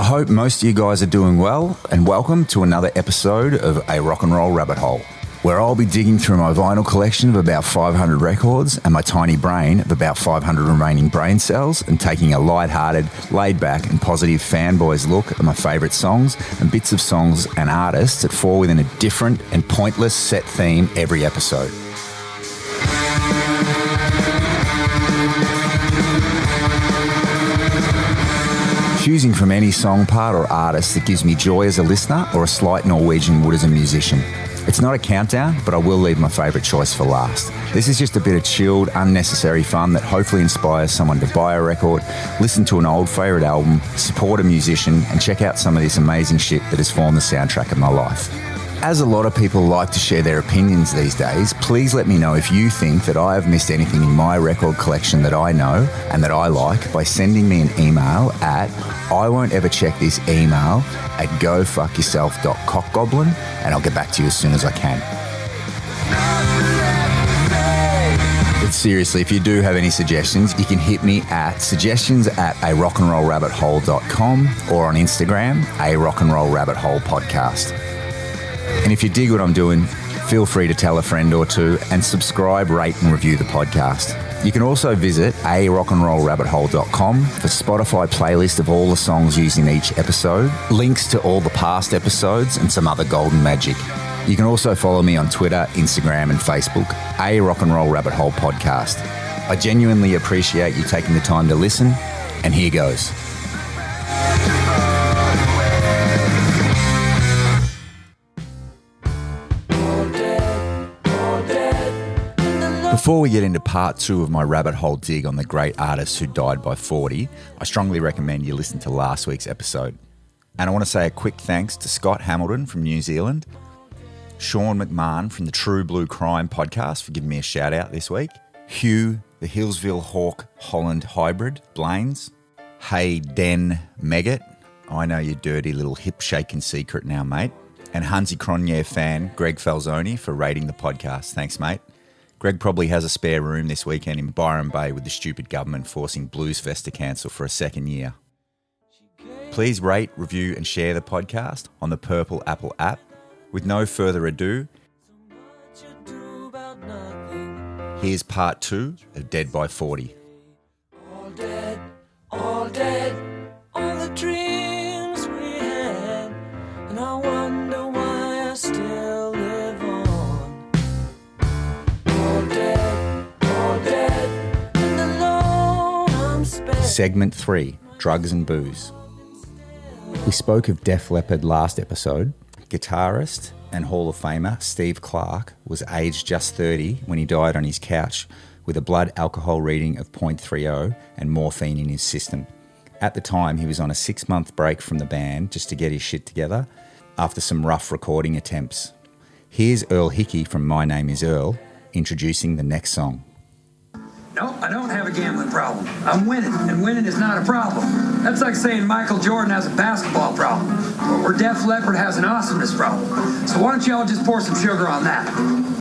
I hope most of you guys are doing well, and welcome to another episode of A Rock and Roll Rabbit Hole, where I'll be digging through my vinyl collection of about 500 records and my tiny brain of about 500 remaining brain cells and taking a light-hearted, laid-back and positive fanboys look at my favourite songs and bits of songs and artists that fall within a different and pointless set theme every episode. Choosing from any song part or artist that gives me joy as a listener or a slight Norwegian wood as a musician. It's not a countdown, but I will leave my favourite choice for last. This is just a bit of chilled, unnecessary fun that hopefully inspires someone to buy a record, listen to an old favourite album, support a musician, and check out some of this amazing shit that has formed the soundtrack of my life. As a lot of people like to share their opinions these days, please let me know if you think that I have missed anything in my record collection that I know and that I like by sending me an email at I won't ever check this email at gofuckyourself.cockgoblin and I'll get back to you as soon as I can. But seriously, if you do have any suggestions, you can hit me at suggestions at a rockandrollrabbithole.com or on Instagram, a rock and roll rabbit hole podcast. And if you dig what I'm doing, feel free to tell a friend or two and subscribe, rate, and review the podcast. You can also visit a rockandrollrabbithole.com for Spotify playlist of all the songs used in each episode, links to all the past episodes, and some other golden magic. You can also follow me on Twitter, Instagram, and Facebook, a Rock and Roll Rabbit Hole podcast. I genuinely appreciate you taking the time to listen, and here goes. Before we get into part two of my rabbit hole dig on the great artists who died by 40, I strongly recommend you listen to last week's episode. And I want to say a quick thanks to Scott Hamilton from New Zealand, Sean McMahon from the True Blue Crime podcast for giving me a shout out this week, Hugh, the Hillsville Hawk Holland hybrid, Blaines, Hey Den Megat, I know your dirty little hip shaking secret now, mate, and Hansi Cronje fan Greg Falzoni for rating the podcast. Thanks, mate. Greg probably has a spare room this weekend in Byron Bay with the stupid government forcing Blues Fest to cancel for a second year. Please rate, review, and share the podcast on the Purple Apple app. With no further ado, here's part two of Dead by 40. All dead, all dead, Segment 3 Drugs and Booze. We spoke of Def Leppard last episode. Guitarist and Hall of Famer Steve Clark was aged just 30 when he died on his couch with a blood alcohol reading of 0.30 and morphine in his system. At the time, he was on a six month break from the band just to get his shit together after some rough recording attempts. Here's Earl Hickey from My Name is Earl introducing the next song. No, I don't have a gambling problem. I'm winning, and winning is not a problem. That's like saying Michael Jordan has a basketball problem, or Def Leppard has an awesomeness problem. So why don't y'all just pour some sugar on that?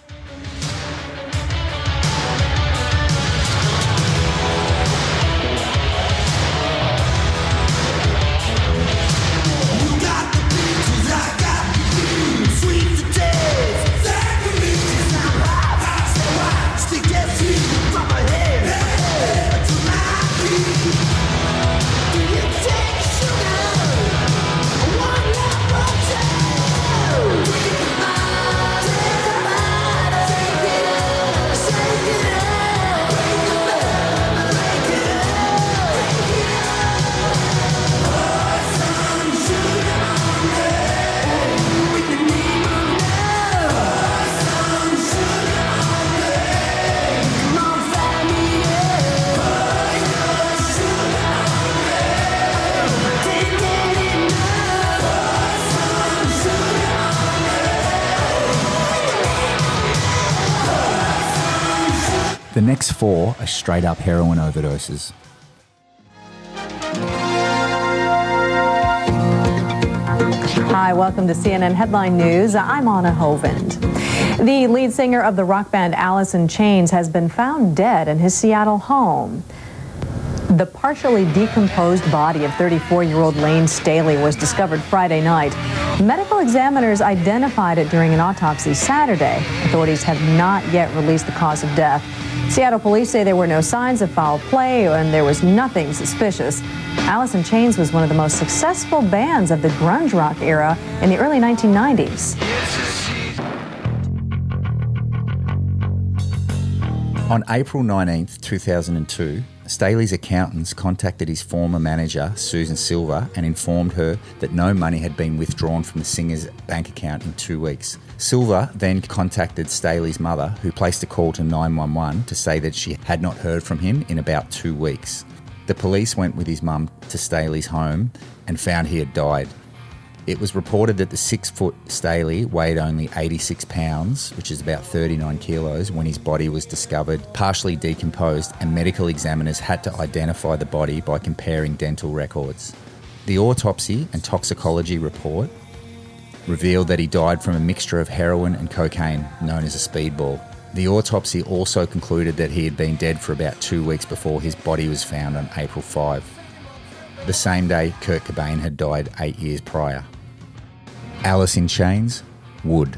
Straight up heroin overdoses. Hi, welcome to CNN Headline News. I'm Anna Hovind. The lead singer of the rock band Alice in Chains has been found dead in his Seattle home. The partially decomposed body of 34 year old Layne Staley was discovered Friday night. Medical examiners identified it during an autopsy Saturday. Authorities have not yet released the cause of death. Seattle police say there were no signs of foul play and there was nothing suspicious. Alice in Chains was one of the most successful bands of the grunge rock era in the early 1990s. On April 19th, 2002, Staley's accountants contacted his former manager, Susan Silver, and informed her that no money had been withdrawn from the singer's bank account in two weeks. Silver then contacted Staley's mother, who placed a call to 911 to say that she had not heard from him in about two weeks. The police went with his mum to Staley's home and found he had died. It was reported that the six foot Staley weighed only 86 pounds, which is about 39 kilos, when his body was discovered, partially decomposed, and medical examiners had to identify the body by comparing dental records. The autopsy and toxicology report revealed that he died from a mixture of heroin and cocaine, known as a speedball. The autopsy also concluded that he had been dead for about two weeks before his body was found on April 5. The same day Kurt Cobain had died eight years prior. Alice in Chains, Would.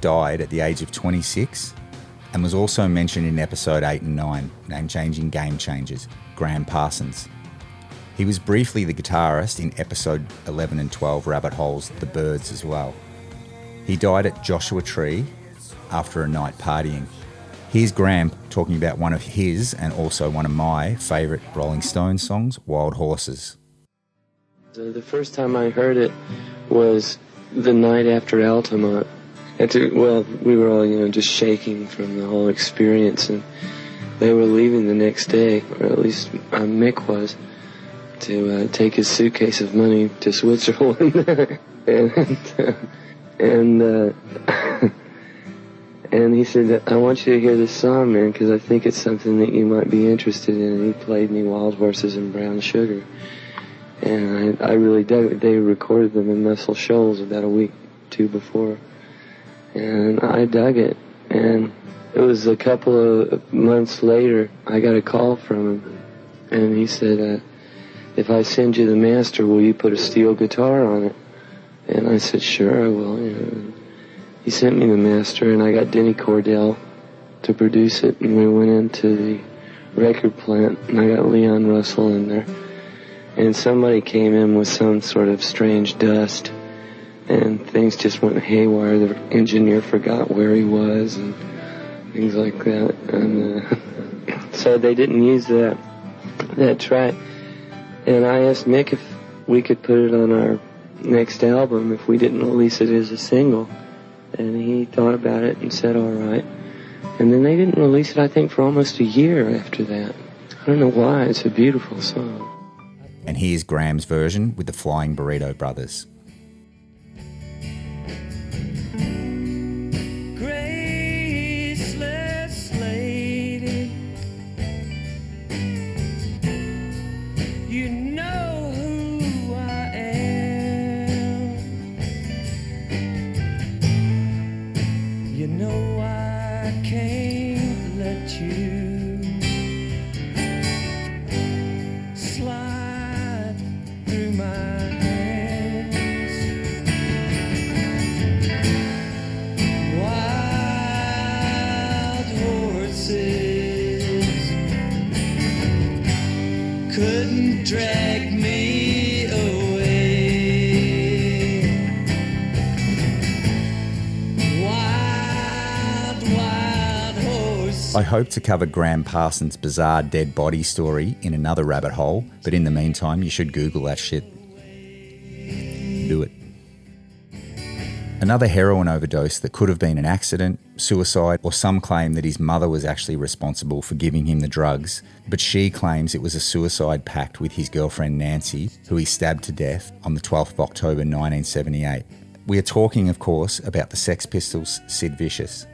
Died at the age of 26 and was also mentioned in episode 8 and 9, name changing game changers, Gram Parsons. He was briefly the guitarist in episode 11 and 12, Rabbit Holes, The Byrds as well. He died at Joshua Tree after a night partying. Here's Graham talking about one of his and also one of my favourite Rolling Stones songs, Wild Horses. The first time I heard it was the night after Altamont. And to, well, we were all, you know, just shaking from the whole experience, and they were leaving the next day, or at least uh, Mick was, to uh, take his suitcase of money to Switzerland, and and uh, and he said, "I want you to hear this song, man, because I think it's something that you might be interested in." And he played me "Wild Horses and Brown Sugar and I, I really dug it. They recorded them in Muscle Shoals about a week, two before, and I dug it. And it was a couple of months later, I got a call from him, and he said, uh, "If I send you the master, will you put a steel guitar on it?" And I said, "Sure, I will." You know. He sent me the master, and I got Denny Cordell to produce it, and we went into the record plant, and I got Leon Russell in there and somebody came in with some sort of strange dust and things just went haywire. The engineer forgot where he was and things like that. And uh, so they didn't use that that track. And I asked Mick if we could put it on our next album if we didn't release it as a single. And he thought about it and said, all right. And then they didn't release it, I think, for almost a year after that. I don't know why. It's a beautiful song. And here's Gram's version with the Flying Burrito Brothers. I hope to cover Gram Parsons' bizarre dead body story in another rabbit hole, but in the meantime, you should Google that shit. Do it. Another heroin overdose that could have been an accident, suicide, or some claim that his mother was actually responsible for giving him the drugs, but she claims it was a suicide pact with his girlfriend Nancy, who he stabbed to death on the 12th of October 1978. We are talking, of course, about the Sex Pistols' Sid Vicious.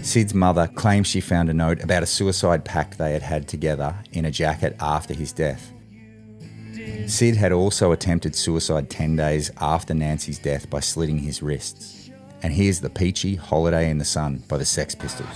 Sid's mother claims she found a note about a suicide pact they had had together in a jacket after his death. Sid had also attempted suicide 10 days after Nancy's death by slitting his wrists. And here's the peachy Holiday in the Sun by the Sex Pistols.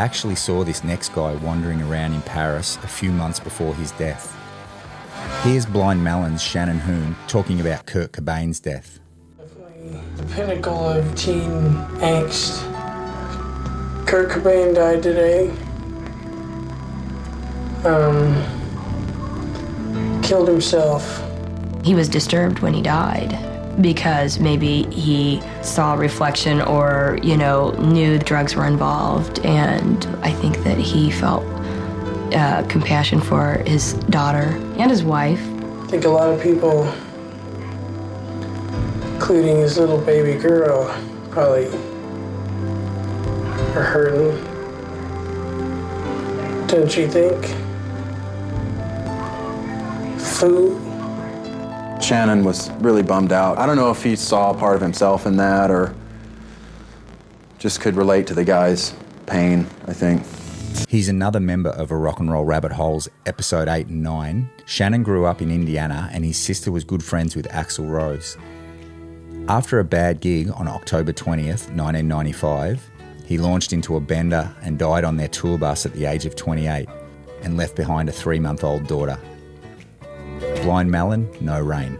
Actually saw this next guy wandering around in Paris a few months before his death. Here's Blind Melon's Shannon Hoon talking about Kurt Cobain's death. The pinnacle of teen angst. Kurt Cobain died today. Um, killed himself. He was disturbed when he died because maybe he saw reflection or, you know, knew drugs were involved. And I think that he felt uh, compassion for his daughter and his wife. I think a lot of people, including his little baby girl, probably are hurting. Don't you think? Food. Shannon was really bummed out. I don't know if he saw part of himself in that or just could relate to the guy's pain, I think. He's another member of a Rock and Roll Rabbit Holes episode 8 and 9. Shannon grew up in Indiana and his sister was good friends with Axl Rose. After a bad gig on October 20th, 1995, he launched into a bender and died on their tour bus at the age of 28 and left behind a three month old daughter. Blind Melon, no rain.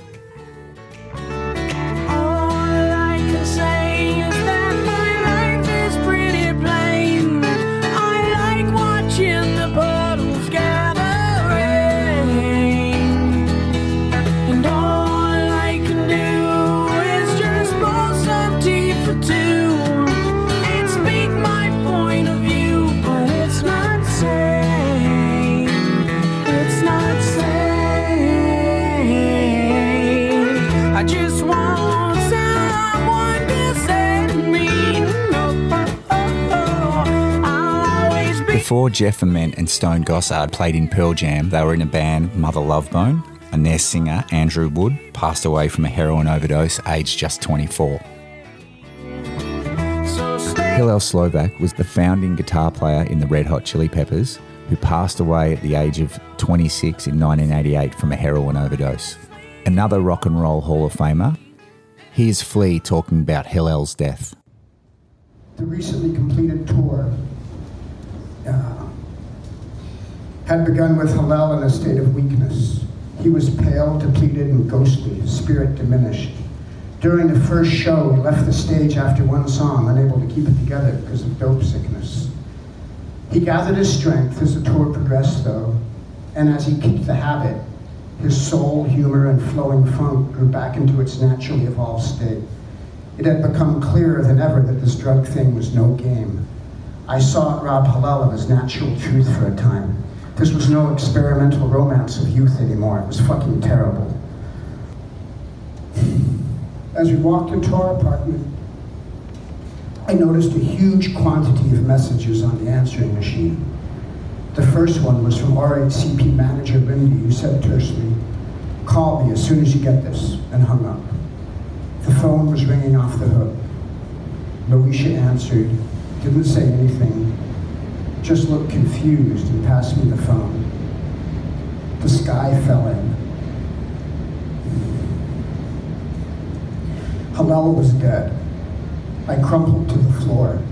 Before Jeff Ament and Stone Gossard played in Pearl Jam, they were in a band, Mother Love Bone, and their singer, Andrew Wood, passed away from a heroin overdose aged just 24. So stay Hillel Slovak was the founding guitar player in the Red Hot Chili Peppers, who passed away at the age of 26 in 1988 from a heroin overdose. Another rock and roll Hall of Famer. Here's Flea talking about Hillel's death. the recently completed tour uh, had begun with Hillel in a state of weakness. He was pale, depleted, and ghostly, his spirit diminished. During the first show, he left the stage after one song, unable to keep it together because of dope sickness. He gathered his strength as the tour progressed, though, and as he kicked the habit, his soul, humor, and flowing funk grew back into its naturally evolved state. It had become clearer than ever that this drug thing was no game. I saw it rob Hillel of his natural truth for a time. This was no experimental romance of youth anymore. It was fucking terrible. As we walked into our apartment, I noticed a huge quantity of messages on the answering machine. The first one was from RHCP manager Lindy, who said tersely, Call me as soon as you get this, and hung up. The phone was ringing off the hook. Loesha answered, didn't say anything, just looked confused and passed me the phone. The sky fell in. Hillel was dead. I crumpled to the floor.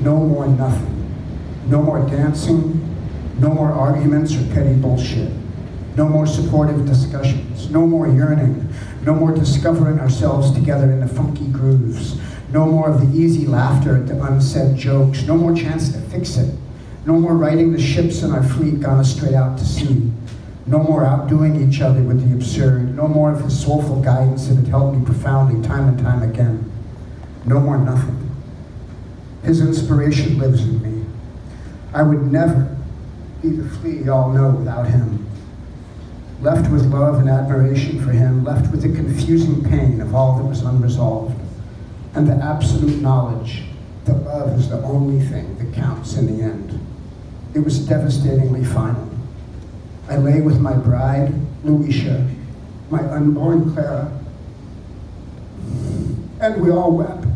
No more nothing. No more dancing, no more arguments or petty bullshit. No more supportive discussions, no more yearning, no more discovering ourselves together in the funky grooves. No more of the easy laughter at the unsaid jokes. No more chance to fix it. No more riding the ships in our fleet gone astray out to sea. No more outdoing each other with the absurd. No more of his soulful guidance that had helped me profoundly time and time again. No more nothing. His inspiration lives in me. I would never be the flea y'all know without him. Left with love and admiration for him, left with the confusing pain of all that was unresolved, and the absolute knowledge that love is the only thing that counts in the end. It was devastatingly final. I lay with my bride, Loesha, my unborn Clara, and we all wept.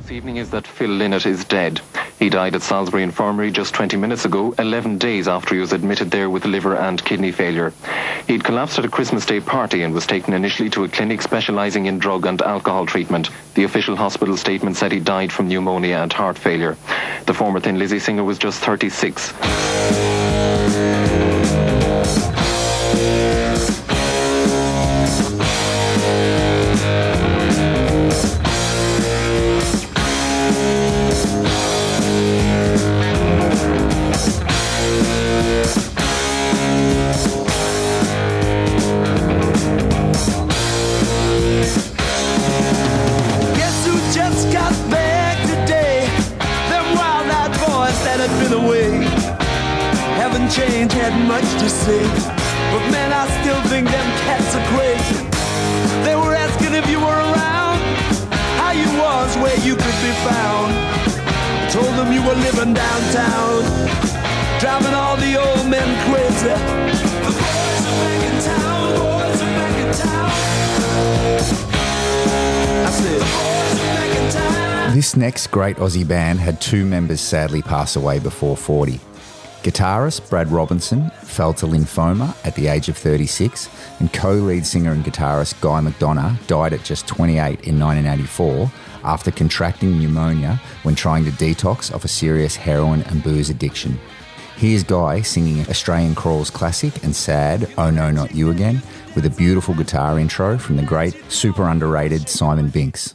This evening is that Phil Lynott is dead. He died at Salisbury Infirmary just 20 minutes ago, 11 days after he was admitted there with liver and kidney failure. He'd collapsed at a Christmas Day party and was taken initially to a clinic specialising in drug and alcohol treatment. The official hospital statement said he died from pneumonia and heart failure. The former Thin Lizzy singer was just 36. Found. I told them you were living downtown, driving all the old men crazy. The boys are back in town, boys are back in town. I said, town. This next great Aussie band had two members sadly pass away before 40. Guitarist Brad Robinson fell to lymphoma at the age of 36, and co lead singer and guitarist Guy McDonough died at just 28 in 1984 after contracting pneumonia when trying to detox off a serious heroin and booze addiction. Here's Guy singing Australian Crawls classic and sad Oh No Not You Again with a beautiful guitar intro from the great, super underrated Simon Binks.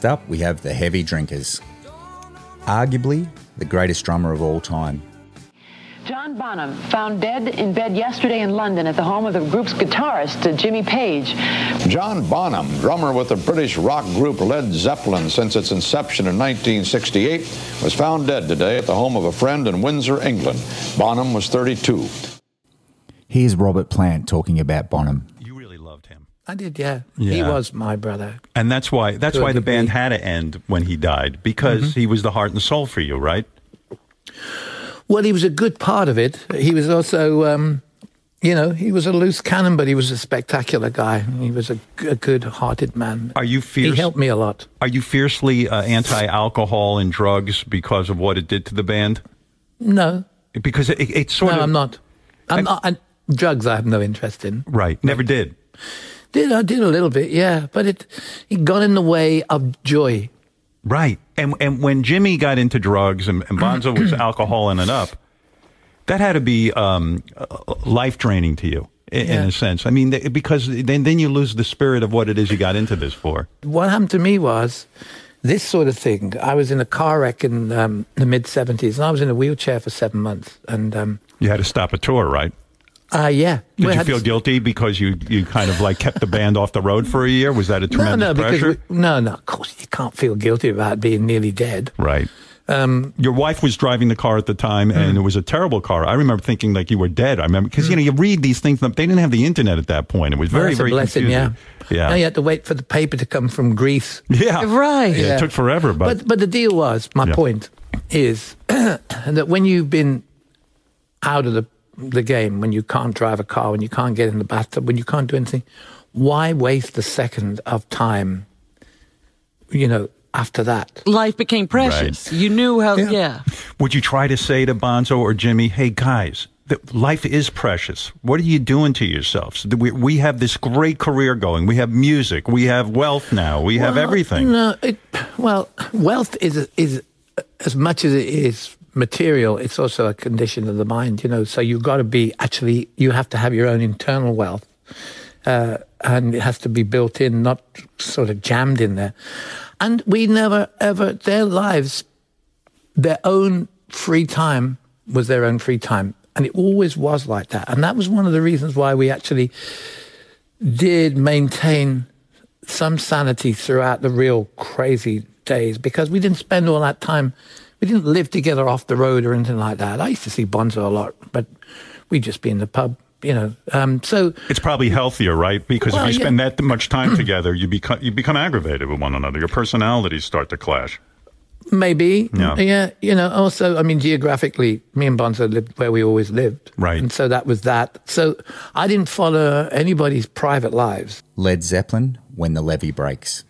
Next up, we have the Heavy Drinkers. Arguably the greatest drummer of all time. John Bonham, found dead in bed yesterday in London at the home of the group's guitarist, Jimmy Page. John Bonham, drummer with the British rock group Led Zeppelin since its inception in 1968, was found dead today at the home of a friend in Windsor, England. Bonham was 32. Here's Robert Plant talking about Bonham. I did, yeah. Yeah. He was my brother. And that's why that's why the band had to end when he died because Mhm. he was the heart and soul for you, right? Well, he was a good part of it. He was also, um, you know, he was a loose cannon, but he was a spectacular guy. He was a good-hearted man. Are you fierce? He helped me a lot. Are you fiercely uh, anti-alcohol and drugs because of what it did to the band? No, Because it, it, it's sort no, of No, I'm not. I'm not. I, drugs, I have no interest in. right. Never did. Did I did a little bit, yeah, but it it got in the way of joy. Right. And and when Jimmy got into drugs and, and Bonzo was alcohol in and up, that had to be um, life draining to you in, in a sense. I mean, because then then you lose the spirit of what it is you got into this for. What happened to me was this sort of thing. I was in a car wreck in um, the mid '70s, and I was in a wheelchair for seven months. And um, You had to stop a tour, right? Uh, yeah, Did We you feel to- guilty because you, you kind of like kept the band off the road for a year? Was that a No, tremendous no, because pressure? we, no, no. Of course, you can't feel guilty about being nearly dead. Right. Um, Your wife was driving the car at the time, and it was a terrible car. I remember thinking like you were dead. I remember because you know you read these things. They didn't have the internet at that point. It was very a very blessing, confusing. Yeah, yeah, you had to wait for the paper to come from Greece. Yeah. right. Yeah, it took forever, but- but but the deal was my Yeah. point is that when you've been out of the the game, when you can't drive a car, when you can't get in the bathtub, when you can't do anything, why waste a second of time? You know, after that, Life became precious. You knew how, yeah. Would you try to say to Bonzo or Jimmy, "Hey guys, the, life is precious. What are you doing to yourselves? We, we have this great career going. We have music. We have wealth now. We have everything." No, it, well, wealth is is as much as it is material. It's also a condition of the mind. You know, so you've got to be actually. You have to have your own internal wealth, uh, and it has to be built in, not sort of jammed in there. And we never ever their lives, their own free time was their own free time, and it always was like that. And that was one of the reasons why we actually did maintain some sanity throughout the real crazy days because we didn't spend all that time. We didn't live together off the road or anything like that. I used to see Bonzo a lot, but we'd just be in the pub, you know. Um, so It's probably healthier, right? Because Well, if you yeah. spend that much time together, you become you become aggravated with one another. Your personalities start to clash. maybe, Yeah. yeah, you know. Also, I mean, geographically, me and Bonzo lived where we always lived, Right. And so that was that. So I didn't follow anybody's private lives. Led Zeppelin, When the Levee Breaks.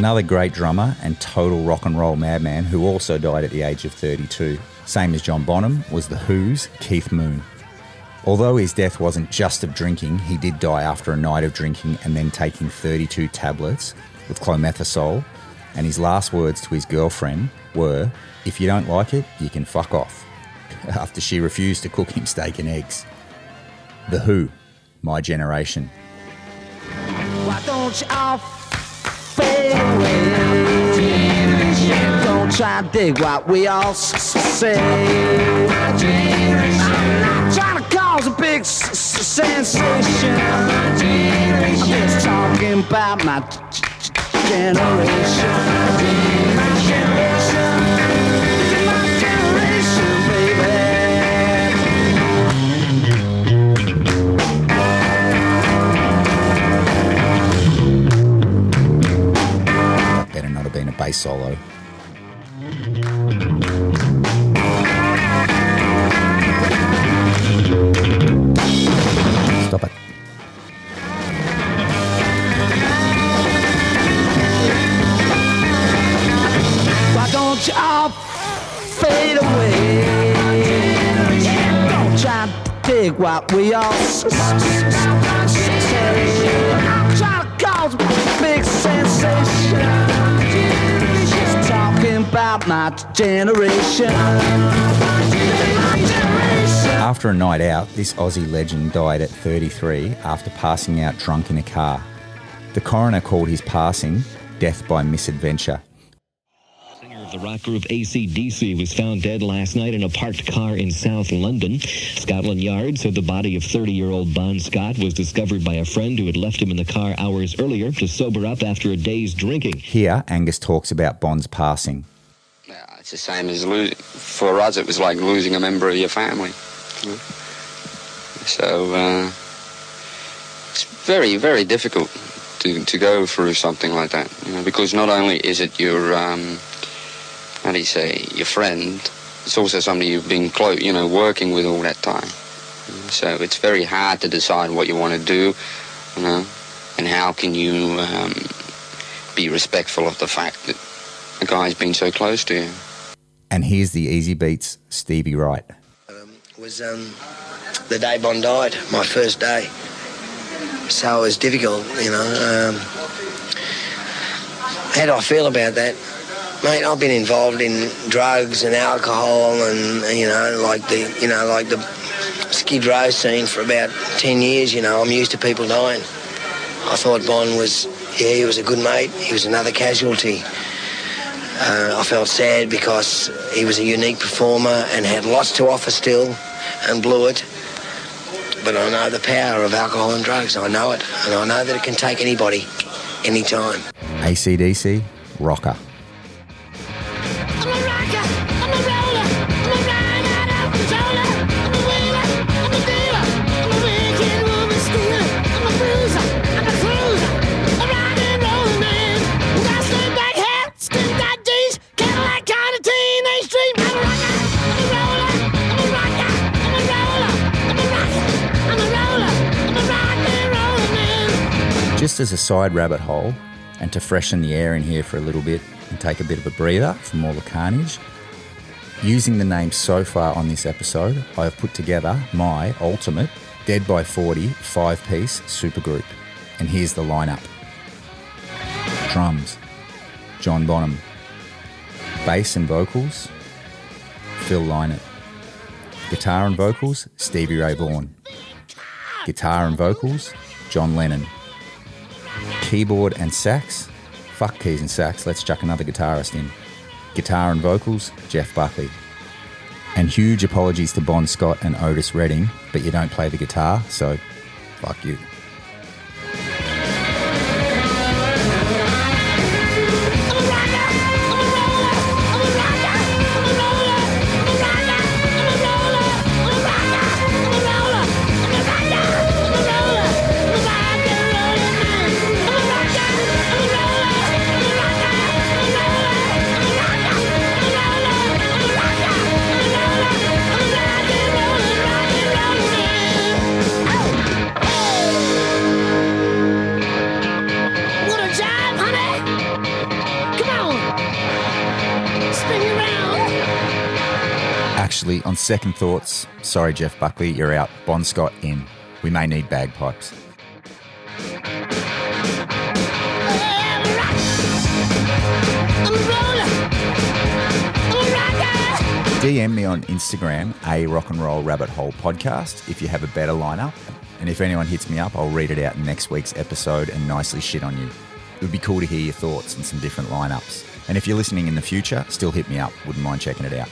Another great drummer and total rock and roll madman who also died at the age of 32. same as John Bonham, was The Who's Keith Moon. Although his death wasn't just of drinking, he did die after a night of drinking and then taking 32 tablets with clomethiazole. And his last words to his girlfriend were, If you don't like it, you can fuck off. After she refused to cook him steak and eggs. The Who, My Generation. Why don't you away? Don't try to dig what we all say. I'm not trying to cause a big sensation. I'm just talking about my generation. Bass solo. Stop it. Why don't you all fade away? Don't try to dig what we all say. Trying to cause a big sensation. Just about my generation. After a night out, this Aussie legend died at 33 after passing out drunk in a car. The coroner called his passing death by misadventure. Singer of the rock group ACDC was found dead last night in a parked car in South London. Scotland Yard said the body of 30 year old Bon Scott was discovered by a friend who had left him in the car hours earlier to sober up after a day's drinking. Here, Angus talks about Bon's passing. It's the same as losing. For us, it was like losing a member of your family. So uh, it's very, very difficult to, to go through something like that. You know, because not only is it your, um, how do you say, your friend, it's also somebody you've been close, you know, working with all that time. So it's very hard to decide what you want to do, you know, and how can you um, be respectful of the fact that the guy's been so close to you. And here's the Easy Beats Stevie Wright. was um, the day Bon died, my first day. So it was difficult, you know. Um, how do I feel about that? Mate, I've been involved in drugs and alcohol and, you know, like the, you know, like the Skid Row scene for about 10 years, you know. I'm used to people dying. I thought Bon was, yeah, he was a good mate. He was another casualty. Uh, I felt sad because he was a unique performer and had lots to offer still and blew it. But I know the power of alcohol and drugs. I know it. And I know that it can take anybody, anytime. ACDC, Rocker. Just as a side rabbit hole, and to freshen the air in here for a little bit and take a bit of a breather from all the carnage, using the name so far on this episode, I have put together my ultimate Dead by 40 five piece supergroup. And here's the lineup. Drums, John Bonham, bass and vocals, Phil Lynott, guitar and vocals, Stevie Ray Vaughan, guitar and vocals, John Lennon, keyboard and sax, fuck keys and sax, let's chuck another guitarist in, guitar and vocals, Jeff Buckley. And huge apologies to Bon Scott and Otis Redding, but you don't play the guitar, so fuck you. Second thoughts, sorry, Jeff Buckley, you're out. Bon Scott in. We may need bagpipes. DM me on Instagram, a rock and roll rabbit hole podcast, if you have a better lineup. And if anyone hits me up, I'll read it out in next week's episode and nicely shit on you. It would be cool to hear your thoughts and some different lineups. And if you're listening in the future, still hit me up. Wouldn't mind checking it out.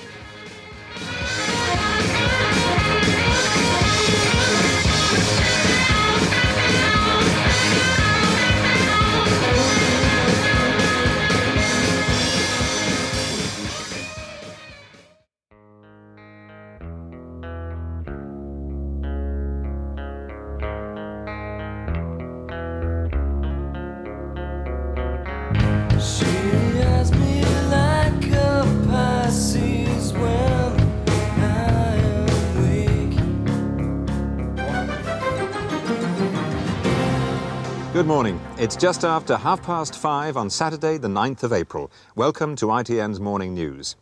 Morning. It's just after half past five on Saturday, the 9th of April. Welcome to ITN's Morning News.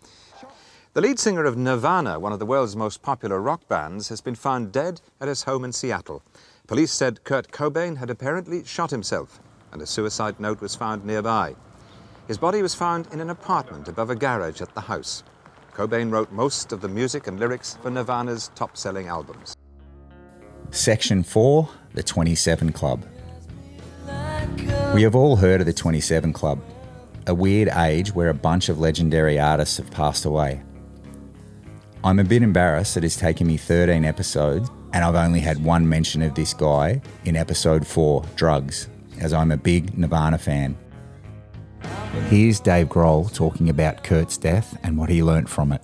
The lead singer of Nirvana, one of the world's most popular rock bands, has been found dead at his home in Seattle. Police said Kurt Cobain had apparently shot himself, and a suicide note was found nearby. His body was found in an apartment above a garage at the house. Cobain wrote most of the music and lyrics for Nirvana's top selling albums. Section 4 The 27 Club. We have all heard of the 27 Club, a weird age where a bunch of legendary artists have passed away. I'm a bit embarrassed that it's taken me 13 episodes and I've only had one mention of this guy in episode 4 Drugs, as I'm a big Nirvana fan. Here's Dave Grohl talking about Kurt's death and what he learnt from it.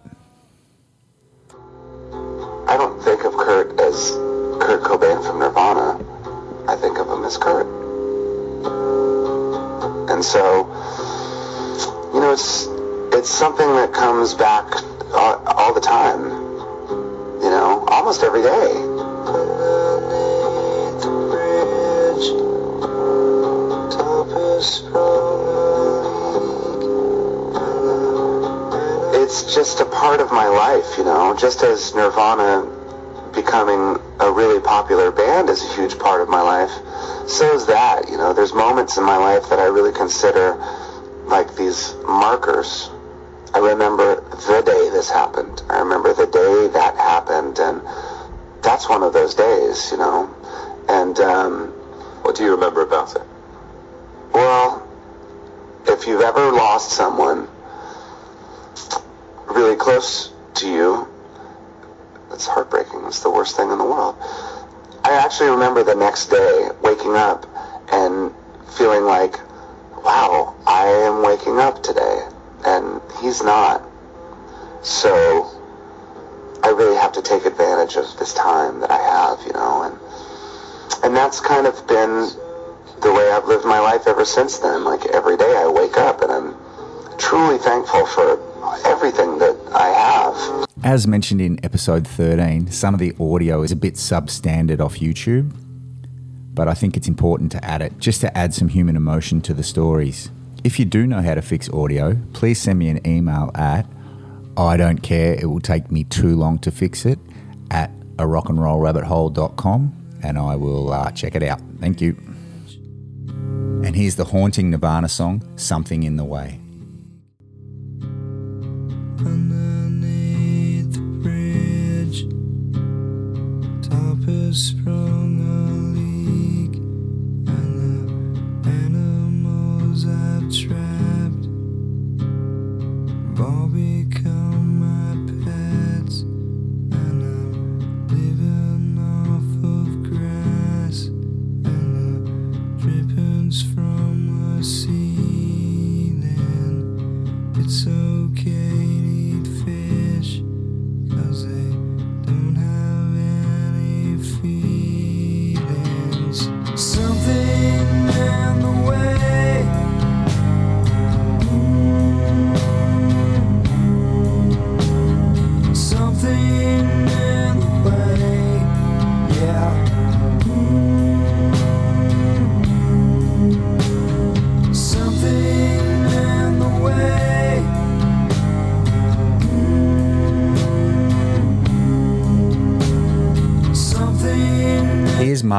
I don't think of Kurt as Kurt Cobain from Nirvana. I think of him as Kurt. And so, you know, it's it's something that comes back all, all the time. You know, almost every day. It's just a part of my life, you know, just as Nirvana becoming a really popular band is a huge part of my life. So is that, you know, there's moments in my life that I really consider like these markers. I remember the day this happened. I remember the day that happened, and that's one of those days, you know. And um, what do you remember about it? Well, if you've ever lost someone really close to you, it's heartbreaking. It's the worst thing in the world. I actually remember the next day waking up and feeling like, wow, I am waking up today, and he's not. So I really have to take advantage of this time that I have, you know, and and that's kind of been the way I've lived my life ever since then. Like every day I wake up and I'm truly thankful for everything that I have. As mentioned in episode 13, some of the audio is a bit substandard off YouTube, but I think it's important to add it just to add some human emotion to the stories. If you do know how to fix audio, please send me an email at I don't care, it will take me too long to fix it at a rockandrollrabbithole.com and roll rabbit hole.com and I will uh, check it out. Thank you. And here's the haunting Nirvana song, Something in the Way. Underneath the bridge, top has sprung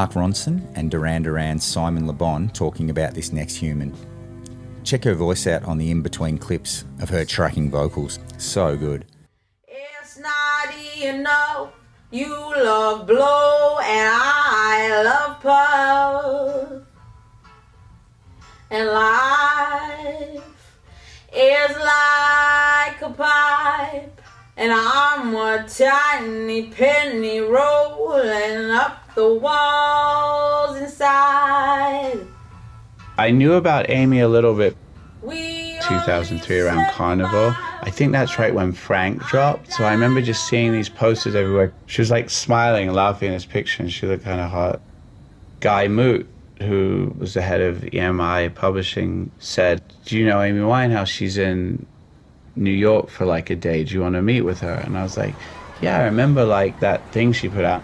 Mark Ronson and Duran Duran's Simon Le Bon talking about this next human. Check her voice out on the in between clips of her tracking vocals. So good. It's not enough. You love blow and I love. And life is like a pipe. And I'm a tiny penny rolling up the walls inside. I knew about Amy a little bit 2003 around Carnival. I think that's right when Frank dropped. So I remember just seeing these posters everywhere. She was like smiling and laughing in this picture and she looked kind of hot. Guy Moot, who was the head of EMI Publishing, said, Do you know Amy Winehouse? She's in New York for like a day. Do you want to meet with her? And I was like, Yeah, I remember like that thing she put out.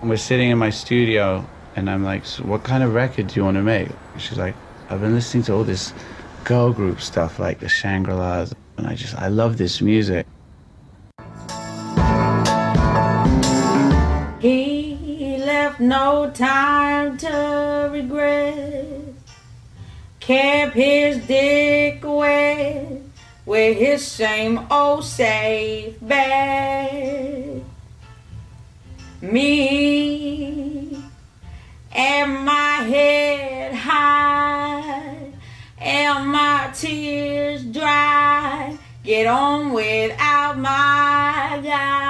And we're sitting in my studio and I'm like, so What kind of record do you want to make? She's like, I've been listening to all this girl group stuff like the Shangri La's, and I just, I love this music. He left no time to regret. Kept his dick away with his same old safe bag. Me and my head high and my tears dry. Get on without my guy.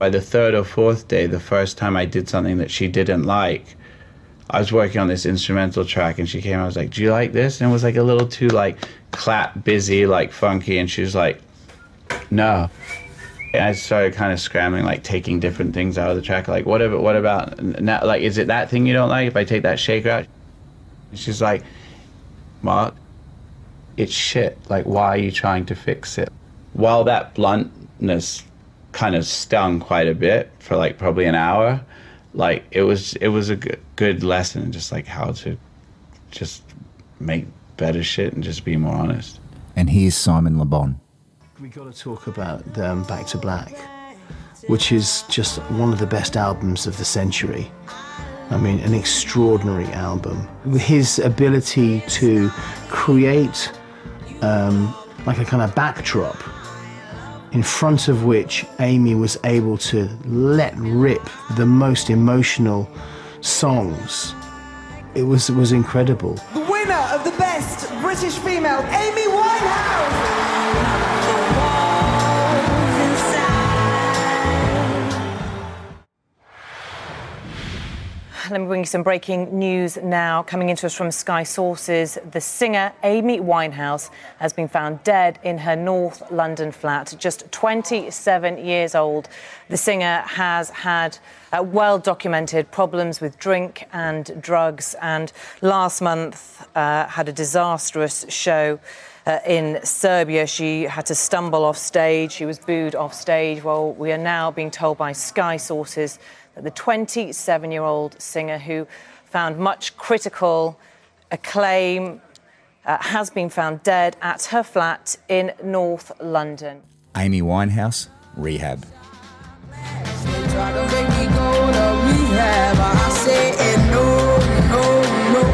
By the third or fourth day, the first time I did something that she didn't like, I was working on this instrumental track and she came, I was like, Do you like this? And it was like a little too like clap busy, like funky, and she was like, No. And I started kind of scrambling, like taking different things out of the track. Like, what about, what about now? Like, is it that thing you don't like? If I take that shaker out, and she's like, Mark, it's shit. Like, why are you trying to fix it? While that bluntness kind of stung quite a bit for like probably an hour, like it was it was a good, good lesson, just like how to just make better shit and just be more honest. And here's Simon Le Bon. We got to talk about um, Back to Black, which is just one of the best albums of the century. I mean, an extraordinary album. His ability to create um, like a kind of backdrop in front of which Amy was able to let rip the most emotional songs. It was, it was incredible. The winner of the best British female, Amy Winehouse. Let me bring you some breaking news now. Coming into us from Sky Sources, the singer Amy Winehouse has been found dead in her North London flat, just 27 years old. The singer has had uh, well documented problems with drink and drugs, and last month uh, had a disastrous show. Uh, in Serbia, she had to stumble off stage. She was booed off stage. Well, we are now being told by Sky sources the 27 year old singer, who found much critical acclaim, uh, has been found dead at her flat in North London. Amy Winehouse, Rehab. Try to make me go to rehab. I say no, no, no.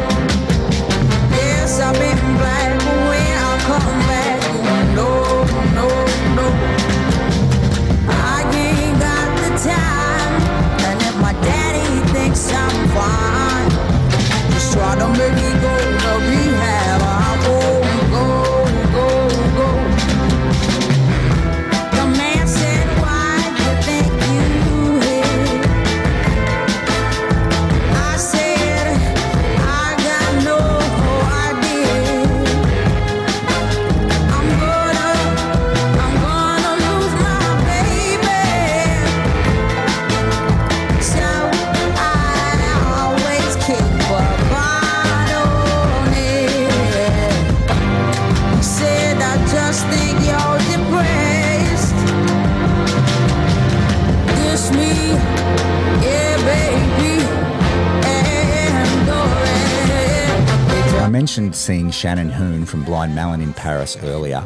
Shannon Hoon from Blind Melon in Paris earlier.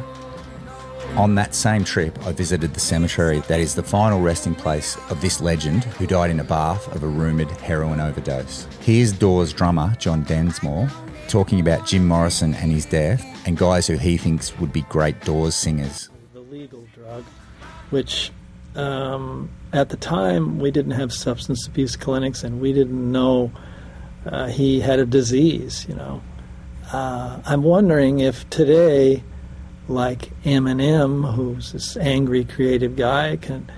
On that same trip, I visited the cemetery that is the final resting place of this legend who died in a bath of a rumoured heroin overdose. Here's Doors drummer John Densmore talking about Jim Morrison and his death and guys who he thinks would be great Doors singers. The legal drug, which um, at the time we didn't have substance abuse clinics and we didn't know uh, he had a disease, you know. Uh, I'm wondering if today like Eminem, who's this angry creative guy, can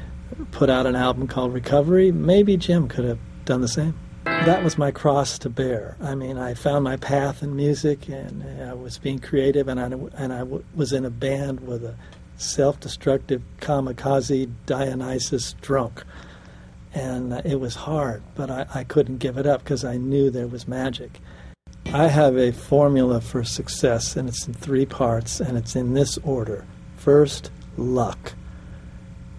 put out an album called Recovery, maybe Jim could have done the same. That was my cross to bear. I mean, I found my path in music, and I was being creative, and I and I w- was in a band with a self-destructive kamikaze Dionysus drunk, and uh, it was hard, but I, I couldn't give it up because I knew there was magic. I have a formula for success, and it's in three parts, and it's in this order. First, luck.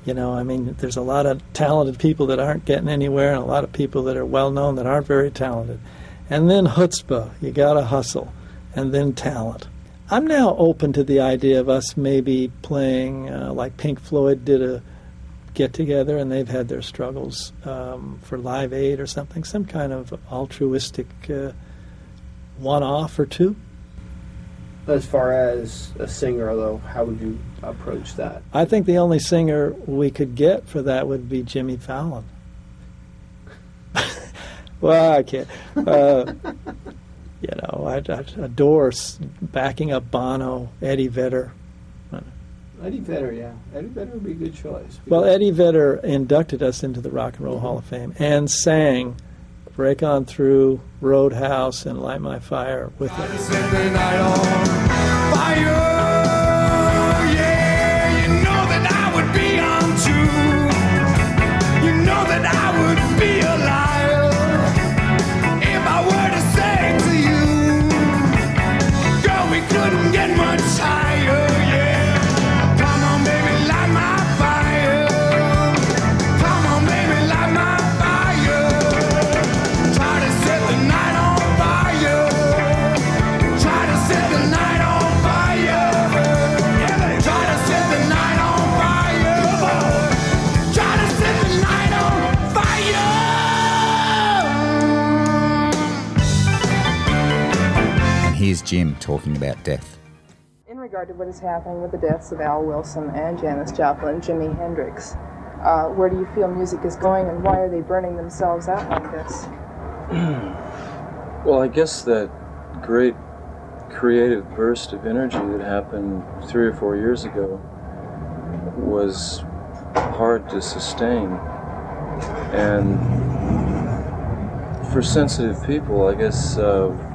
You know, I mean, there's a lot of talented people that aren't getting anywhere, and a lot of people that are well known that aren't very talented. And then chutzpah, you got to hustle, and then talent. I'm now open to the idea of us maybe playing uh, like Pink Floyd did a get together, and they've had their struggles um, for Live Aid or something, some kind of altruistic. Uh, one off or two. As far as a singer, though, how would you approach that? I think the only singer we could get for that would be Jimmy Fallon. well, I can't. Uh, you know, I, I adore backing up Bono, Eddie Vedder. Eddie Vedder, yeah. Eddie Vedder would be a good choice. Well, Eddie Vedder inducted us into the Rock and Roll mm-hmm. Hall of Fame and sang break on through Roadhouse and light my fire with it. Jim talking about death. In regard to what is happening with the deaths of Al Wilson and Janis Joplin, Jimi Hendrix, uh, where do you feel music is going and why are they burning themselves out like this? well, I guess that great creative burst of energy that happened three or four years ago was hard to sustain. And for sensitive people, I guess. Uh,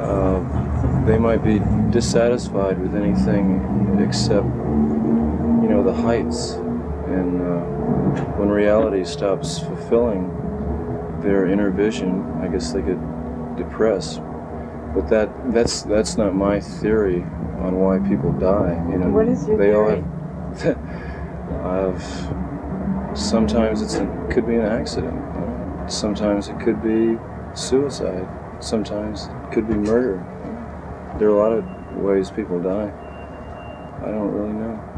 uh, they might be dissatisfied with anything except, you know, the heights. And uh, when reality stops fulfilling their inner vision, I guess they get depressed. But that that's that's not my theory on why people die. You know, what is your they theory? all have. I've, sometimes it's a, could be an accident. Sometimes it could be suicide. Sometimes it could be murder. There are a lot of ways people die. I don't really know.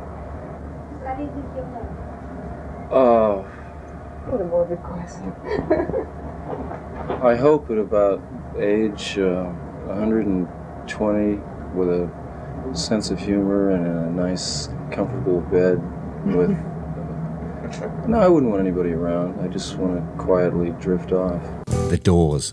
Uh, what a morbid question. I hope at about age uh, 120 with a sense of humor and a nice, comfortable bed with. no, I wouldn't want anybody around. I just want to quietly drift off. The Doors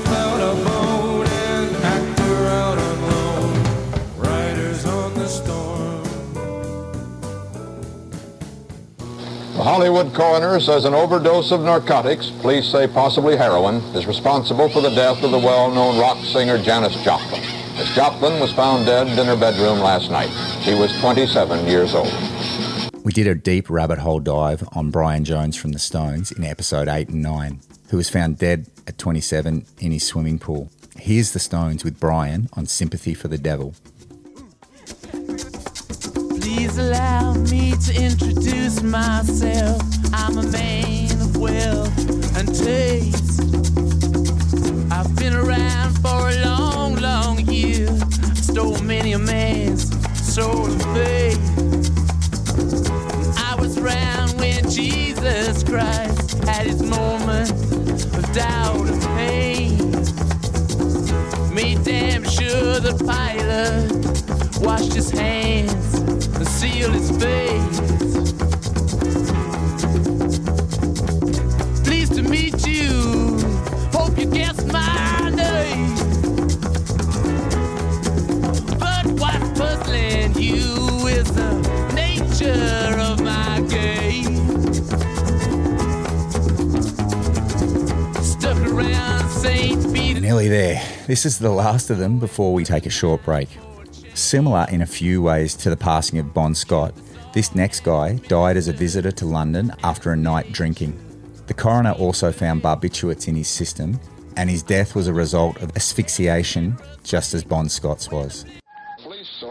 The Hollywood coroner says an overdose of narcotics, police say possibly heroin, is responsible for the death of the well-known rock singer Janis Joplin. Miss Joplin was found dead in her bedroom last night. She was 27 years old. We did a deep rabbit hole dive on Brian Jones from the Stones in episode 8 and 9. who was found dead at 27 in his swimming pool. Here's the Stones with Brian on Sympathy for the Devil. Please allow me to introduce myself. I'm a man of wealth and taste. I've been around for a long, long year. Stole many a man's soul of faith. I was around when Jesus Christ had his moment of doubt and pain. Made damn sure the Pilate washed his hands Pleased to meet you. Hope you my name. But what's puzzling you is the nature of my game. Stuck around St. Peter. Nearly there. This is the last of them before we take a short break. Similar in a few ways to the passing of Bon Scott, this next guy died as a visitor to London after a night drinking. The coroner also found barbiturates in his system, and his death was a result of asphyxiation, just as Bon Scott's was.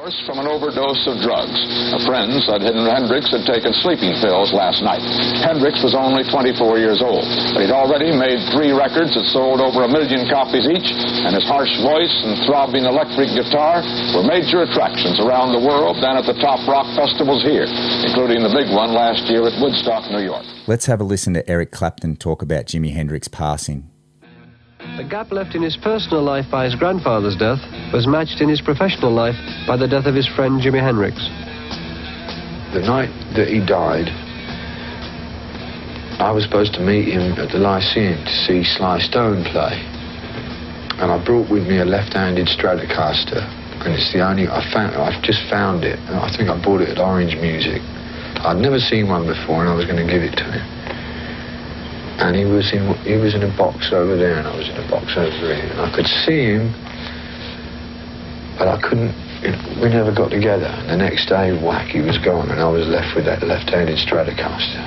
Source from an overdose of drugs. A friend said Hendrix had taken sleeping pills last night. Hendrix was only 24 years old, but he'd already made three records that sold over a million copies each, and his harsh voice and throbbing electric guitar were major attractions around the world and at the top rock festivals here, including the big one last year at Woodstock, New York. Let's have a listen to Eric Clapton talk about Jimi Hendrix passing. The gap left in his personal life by his grandfather's death was matched in his professional life by the death of his friend Jimi Hendrix. The night that he died, I was supposed to meet him at the Lyceum to see Sly Stone play. And I brought with me a left-handed Stratocaster, and it's the only I found. I've just found it, and I think I bought it at Orange Music. I'd never seen one before, and I was going to give it to him. And he was in he was in a box over there, and I was in a box over here, and I could see him, but I couldn't. You know, we never got together. And the next day, whack, he was gone, and I was left with that left-handed Stratocaster.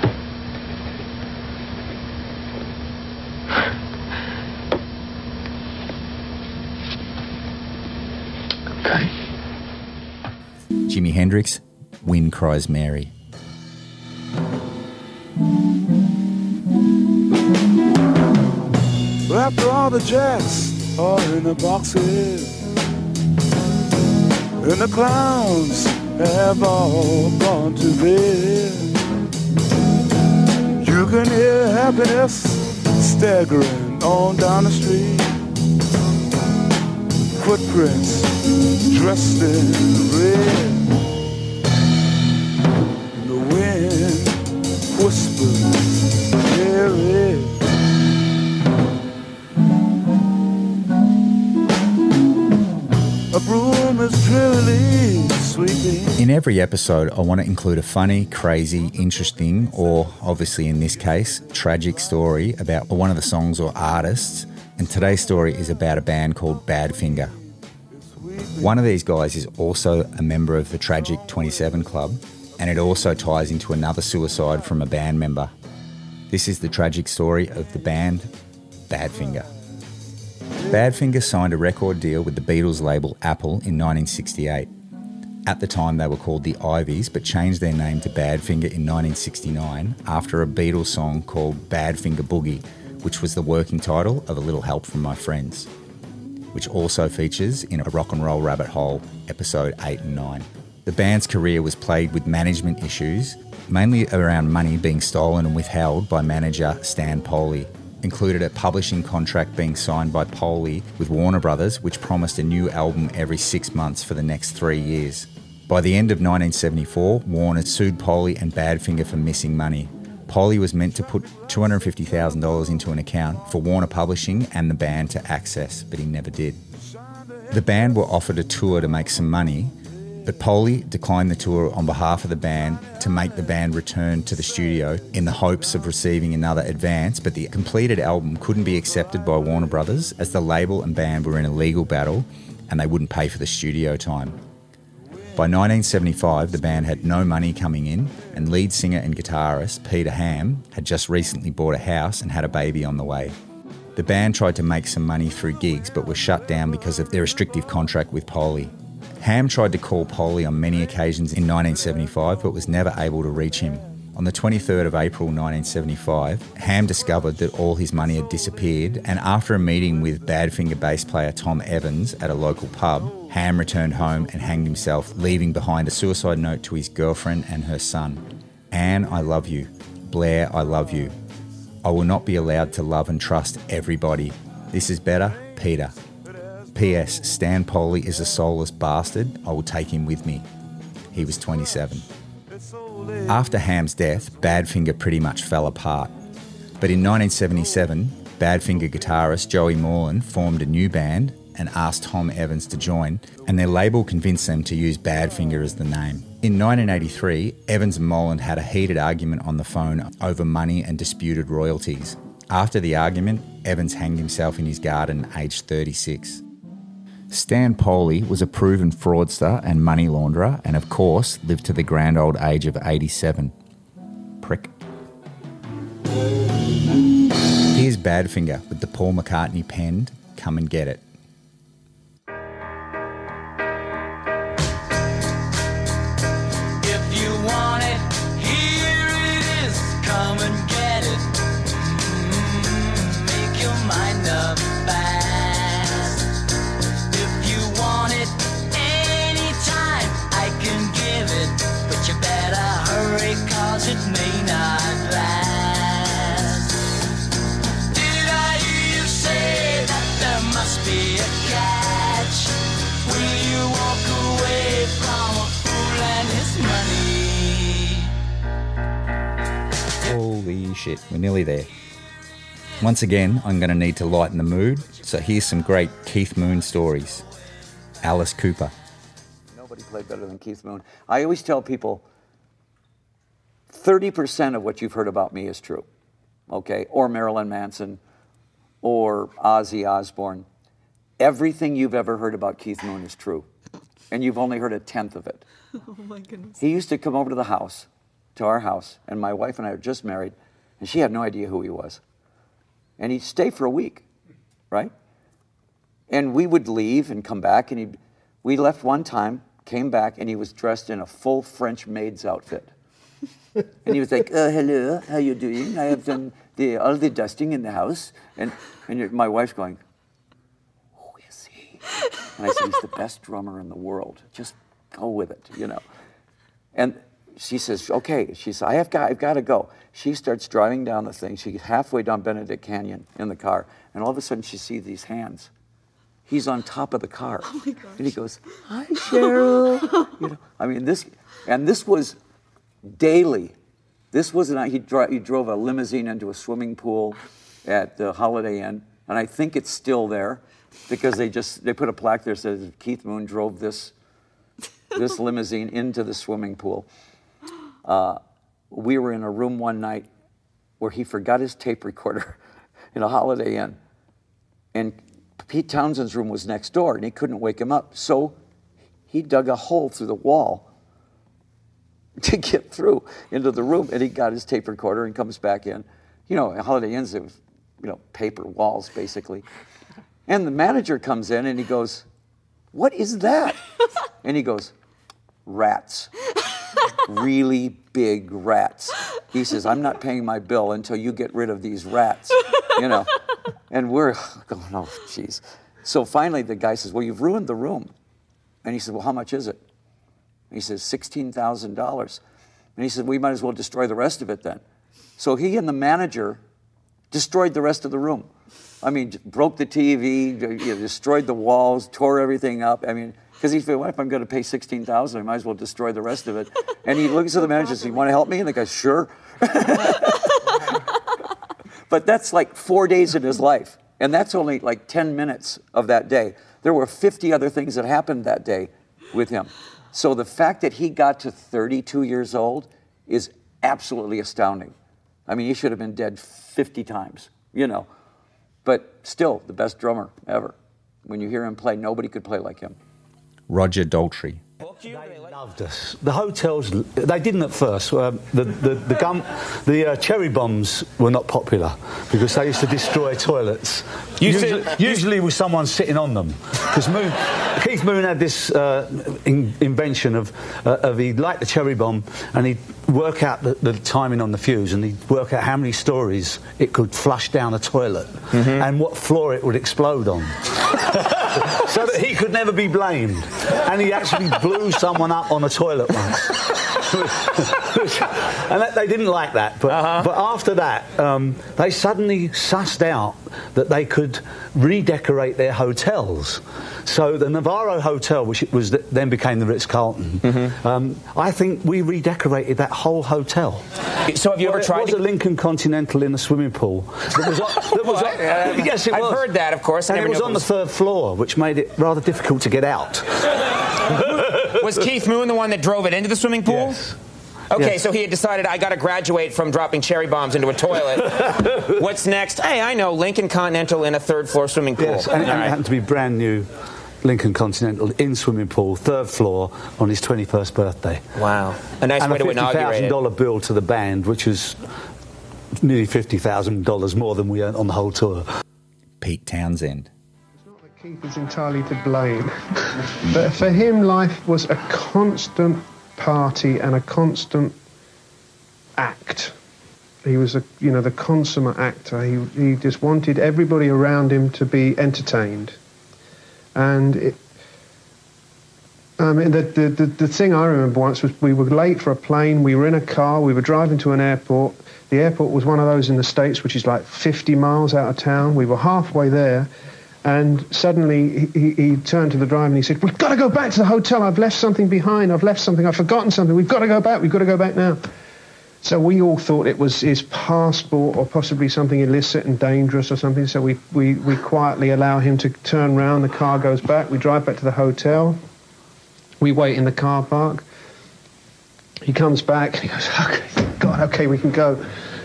okay. Jimi Hendrix, Wind Cries Mary. After all the jacks are in the boxes, and the clowns have all gone to bed, you can hear happiness staggering on down the street. Footprints dressed in red. The wind whispers, Mary. A In every episode, I want to include a funny, crazy, interesting, or obviously in this case, tragic story about one of the songs or artists. And today's story is about a band called Badfinger. One of these guys is also a member of the Tragic 27 Club, and it also ties into another suicide from a band member. This is the tragic story of the band Badfinger. Badfinger signed a record deal with the Beatles label Apple in 1968. At the time, they were called the Iveys, but changed their name to Badfinger in 1969 after a Beatles song called Badfinger Boogie, which was the working title of A Little Help from My Friends, which also features in a Rock and Roll Rabbit Hole episode 8 and 9. The band's career was plagued with management issues, mainly around money being stolen and withheld by manager Stan Polley. Included a publishing contract being signed by Polley with Warner Brothers, which promised a new album every six months for the next three years. By the end of 1974, Warner sued Polley and Badfinger for missing money. Polley was meant to put $250,000 into an account for Warner Publishing and the band to access, but he never did. The band were offered a tour to make some money, but Polley declined the tour on behalf of the band to make the band return to the studio in the hopes of receiving another advance, but the completed album couldn't be accepted by Warner Brothers as the label and band were in a legal battle and they wouldn't pay for the studio time. By 1975, the band had no money coming in, and lead singer and guitarist Peter Ham had just recently bought a house and had a baby on the way. The band tried to make some money through gigs but were shut down because of their restrictive contract with Polley. Ham tried to call Polley on many occasions in 1975 but was never able to reach him. On the 23rd of April 1975, Ham discovered that all his money had disappeared, and after a meeting with Badfinger bass player Tom Evans at a local pub, Ham returned home and hanged himself, leaving behind a suicide note to his girlfriend and her son. Anne, I love you. Blair, I love you. I will not be allowed to love and trust everybody. This is better, Peter. P.S. Stan Polley is a soulless bastard. I will take him with me. He was 27. After Ham's death, Badfinger pretty much fell apart. But in 1977, Badfinger guitarist Joey Molland formed a new band and asked Tom Evans to join, and their label convinced them to use Badfinger as the name. In 1983, Evans and Molland had a heated argument on the phone over money and disputed royalties. After the argument, Evans hanged himself in his garden aged 36. Stan Polley was a proven fraudster and money launderer, and of course, lived to the grand old age of 87. Prick. Here's Badfinger with the Paul McCartney penned Come and Get It. Shit, we're nearly there. Once again, I'm going to need to lighten the mood, so here's some great Keith Moon stories. Alice Cooper. Nobody played better than Keith Moon. I always tell people 30% of what you've heard about me is true, okay? Or Marilyn Manson, or Ozzy Osbourne. Everything you've ever heard about Keith Moon is true, and you've only heard a tenth of it. Oh my goodness. He used to come over to the house, to our house, and my wife and I were just married, and she had no idea who he was. And he'd stay for a week, right? And we would leave and come back, and he'd, we left one time, came back, and he was dressed in a full French maid's outfit. and he was like, uh, "Hello, how you doing? I have done the, all the dusting in the house." And and my wife's going, "Who is he?" And I said, "He's the best drummer in the world. Just go with it, you know." And she says, "Okay." She says, "I have got, I've got to go." She starts driving down the thing. She's halfway down Benedict Canyon in the car, and all of a sudden she sees these hands. He's on top of the car, oh and he goes, "Hi, Cheryl." you know, I mean this, and this was daily. This was an, he, dro- he drove a limousine into a swimming pool at the Holiday Inn, and I think it's still there because they just they put a plaque there that says Keith Moon drove this this limousine into the swimming pool. Uh, we were in a room one night where he forgot his tape recorder in a Holiday Inn, and Pete Townshend's room was next door, and he couldn't wake him up, so he dug a hole through the wall to get through into the room, and he got his tape recorder and comes back in. You know, Holiday Inns, it was, you know, paper walls basically. And the manager comes in and he goes, What is that? and he goes, Rats. Really big rats. He says, I'm not paying my bill until you get rid of these rats, you know. And we're going, oh, jeez. So finally the guy says, Well, you've ruined the room. And he said, Well, how much is it? And he says, $16,000. And he said, We might as well destroy the rest of it then. So he and the manager destroyed the rest of the room. I mean, broke the TV, destroyed the walls, tore everything up. I mean, because he said, "What if I'm going to pay sixteen thousand? I might as well destroy the rest of it." And he looks at the manager and says, "You want to help me?" And the guy, "Sure." but that's like four days in his life, and that's only like ten minutes of that day. There were fifty other things that happened that day with him. So the fact that he got to 32 years old is absolutely astounding. I mean, he should have been dead 50 times, you know. But still, the best drummer ever. When you hear him play, nobody could play like him. Roger Daltrey. They loved us. The hotels, they didn't at first. Um, the the the, gum, the uh, cherry bombs were not popular because they used to destroy toilets. You usually, said- usually with someone sitting on them. Because Moon, Keith Moon had this uh, in, invention of, uh, of he'd light the cherry bomb and he'd work out the, the timing on the fuse and he'd work out how many stories it could flush down a toilet and what floor it would explode on. so that he could never be blamed. And he actually blew someone up on a toilet once. And that, they didn't like that. But, but after that, um, they suddenly sussed out that they could redecorate their hotels. So the Navarro Hotel, which was then became the Ritz Carlton, um, I think we redecorated that whole hotel. So have you ever tried It was to- a Lincoln Continental in a swimming pool. That was on, that was on- Uh, yes, it I've was. heard that, of course. I And it was on the third floor, which made it rather difficult to get out. was Keith Moon the one that drove it into the swimming pool? Yes. Okay, Yes. so he had decided I got to graduate from dropping cherry bombs into a toilet. What's next? Hey, I know Lincoln Continental in a third floor swimming pool. Yes, and, and All it happened to be brand new Lincoln Continental in swimming pool, third floor, on his 21st birthday. Wow. A nice and way a to inaugurate it. $50,000 bill to the band, which was nearly $50,000 more than we earned on the whole tour. Pete Townshend. Keith is entirely to blame. but for him, life was a constant party and a constant act. He was a, you know, the consummate actor. He, he just wanted everybody around him to be entertained. And it, I mean, the, the, the, the thing I remember once was we were late for a plane, we were in a car, we were driving to an airport. The airport was one of those in the States which is like 50 miles out of town. We were halfway there, and suddenly he, he, turned to the driver and he said, We've got to go back to the hotel. I've left something behind. I've left something. I've forgotten something. We've got to go back. We've got to go back now. So we all thought it was his passport or possibly something illicit and dangerous or something. So we, we, we quietly allow him to turn round. The car goes back. We drive back to the hotel. We wait in the car park. He comes back. And he goes, okay, God, okay, we can go.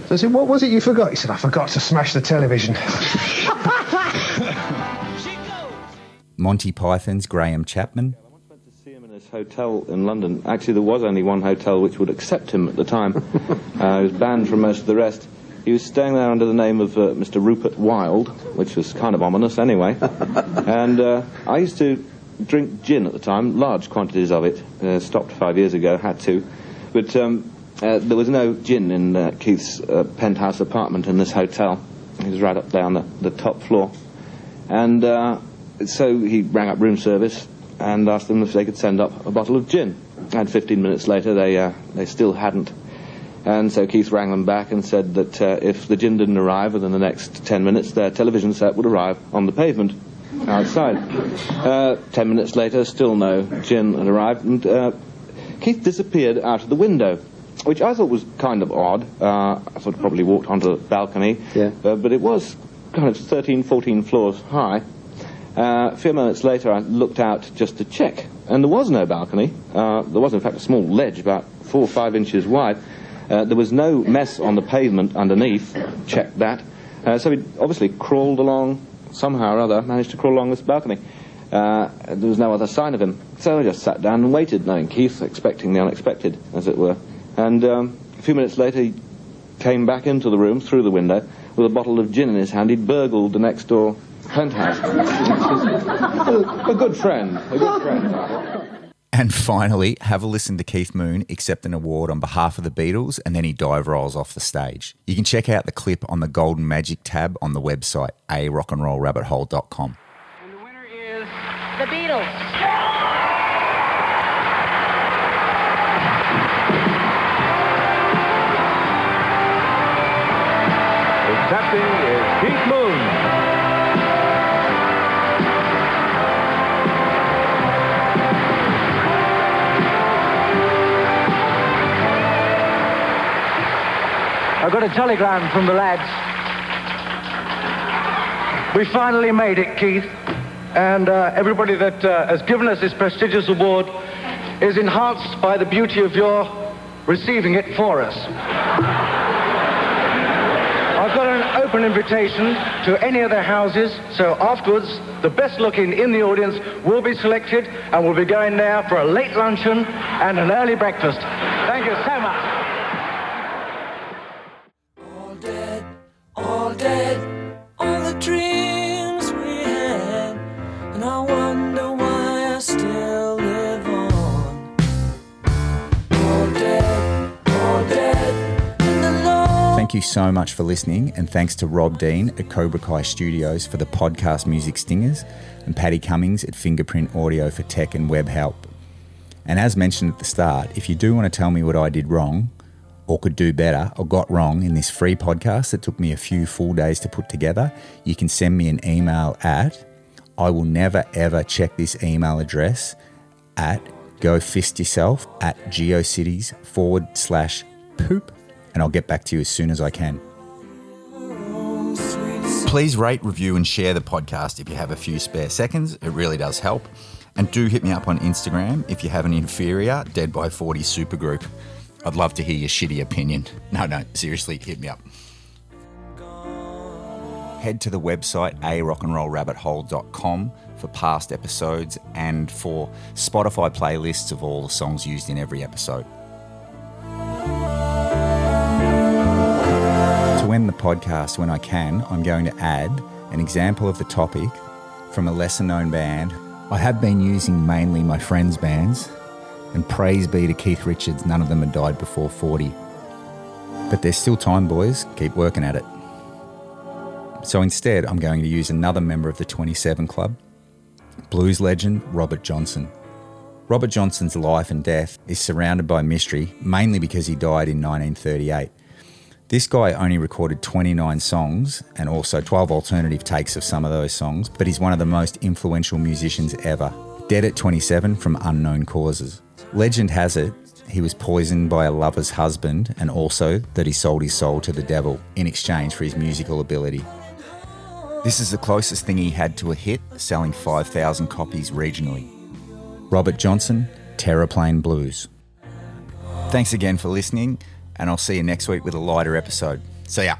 So I said, what was it you forgot? He said, I forgot to smash the television. Monty Python's Graham Chapman. I once went to see him in his hotel in London. Actually, there was only one hotel which would accept him at the time. uh, he was banned from most of the rest. He was staying there under the name of uh, Mr. Rupert Wilde, which was kind of ominous anyway. and uh, I used to drink gin at the time, large quantities of it. Uh, stopped five years ago, had to. But um, uh, there was no gin in uh, Keith's uh, penthouse apartment in this hotel. He was right up there on the, the top floor. And uh, so he rang up room service and asked them if they could send up a bottle of gin. And 15 minutes later, they, uh, they still hadn't. And so Keith rang them back and said that uh, if the gin didn't arrive within the next 10 minutes, their television set would arrive on the pavement outside. Uh, 10 minutes later, still no gin had arrived, and uh, Keith disappeared out of the window, which I thought was kind of odd. Uh, I thought he probably walked onto the balcony, uh, but it was kind of 13, 14 floors high. Uh, a few moments later, I looked out just to check, and there was no balcony. Uh, there was, in fact, a small ledge about four or five inches wide. Uh, there was no mess on the pavement underneath. Checked that. Uh, so he obviously crawled along somehow or other, managed to crawl along this balcony. Uh, there was no other sign of him. So I just sat down and waited, knowing Keith, expecting the unexpected, as it were. And um, a few minutes later, he came back into the room through the window with a bottle of gin in his hand. He'd burgled the next door penthouse. a, a good friend. A good friend. And finally, have a listen to Keith Moon accept an award on behalf of the Beatles and then he dive rolls off the stage. You can check out the clip on the Golden Magic tab on the website, a rockandrollrabbithole.com. And the winner is the Beatles. Accepting is Keith Moon. I got a telegram from the lads. We finally made it, Keith. And uh, everybody that uh, has given us this prestigious award is enhanced by the beauty of your receiving it for us. I've got an open invitation to any of their houses. So afterwards, the best looking in the audience will be selected and we'll be going there for a late luncheon and an early breakfast. Thank you so much. Thank you so much for listening, and thanks to Rob Dean at Cobra Kai Studios for the podcast music stingers, and Paddy Cummings at Fingerprint Audio for tech and web help. And as mentioned at the start, if you do want to tell me what I did wrong, or could do better, or got wrong in this free podcast that took me a few full days to put together, you can send me an email at I will never ever check this email address at go fist yourself at geocities forward slash poop, and I'll get back to you as soon as I can. Please rate, review, and share the podcast if you have a few spare seconds. It really does help. And do hit me up on Instagram if you have an inferior Dead by 40 supergroup. I'd love to hear your shitty opinion. No, no, seriously, hit me up. Head to the website arockandrollrabbithole.com for past episodes and for Spotify playlists of all the songs used in every episode. End the podcast when I can, I'm going to add an example of the topic from a lesser known band. I have been using mainly my friends' bands, and praise be to Keith Richards, none of them had died before 40. But there's still time, boys. Keep working at it. So instead, I'm going to use another member of the 27 Club, blues legend Robert Johnson. Robert Johnson's life and death is surrounded by mystery, mainly because he died in 1938. This guy only recorded 29 songs and also 12 alternative takes of some of those songs, but he's one of the most influential musicians ever. Dead at 27 from unknown causes. Legend has it he was poisoned by a lover's husband and also that he sold his soul to the devil in exchange for his musical ability. This is the closest thing he had to a hit, selling 5,000 copies regionally. Robert Johnson, Terraplane Blues. Thanks again for listening, and I'll see you next week with a lighter episode. See ya.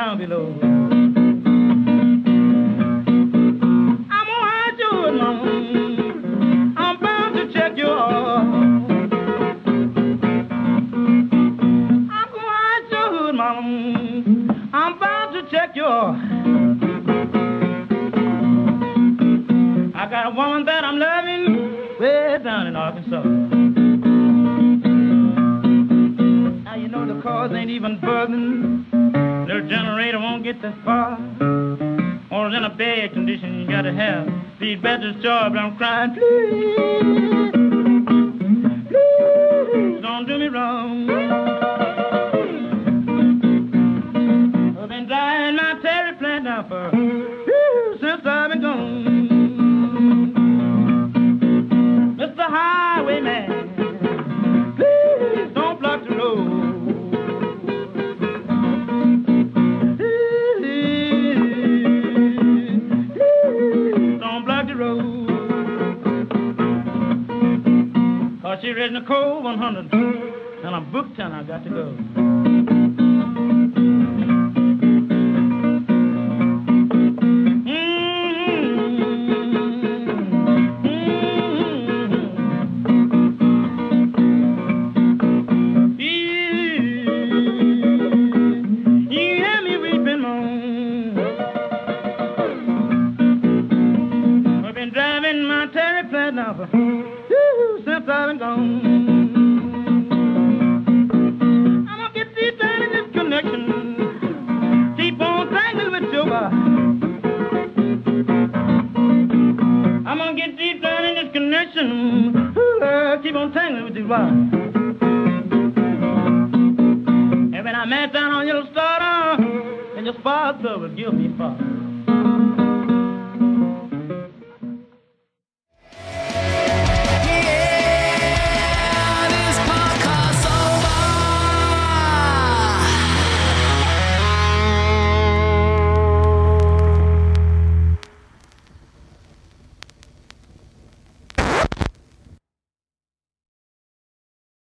Down below. I'm gonna hide you, mama. I'm bound to check your heart. I'm gonna your hood, mama. I'm bound to check your. I got a woman that I'm loving way down in Arkansas. Now you know the cars ain't even buzzing. Little generator won't get that far. Or in a bad condition you gotta have. Feed better job, I'm crying, please. Please don't do me wrong. Cause she read Nicole 100 and I'm booked and I got to go.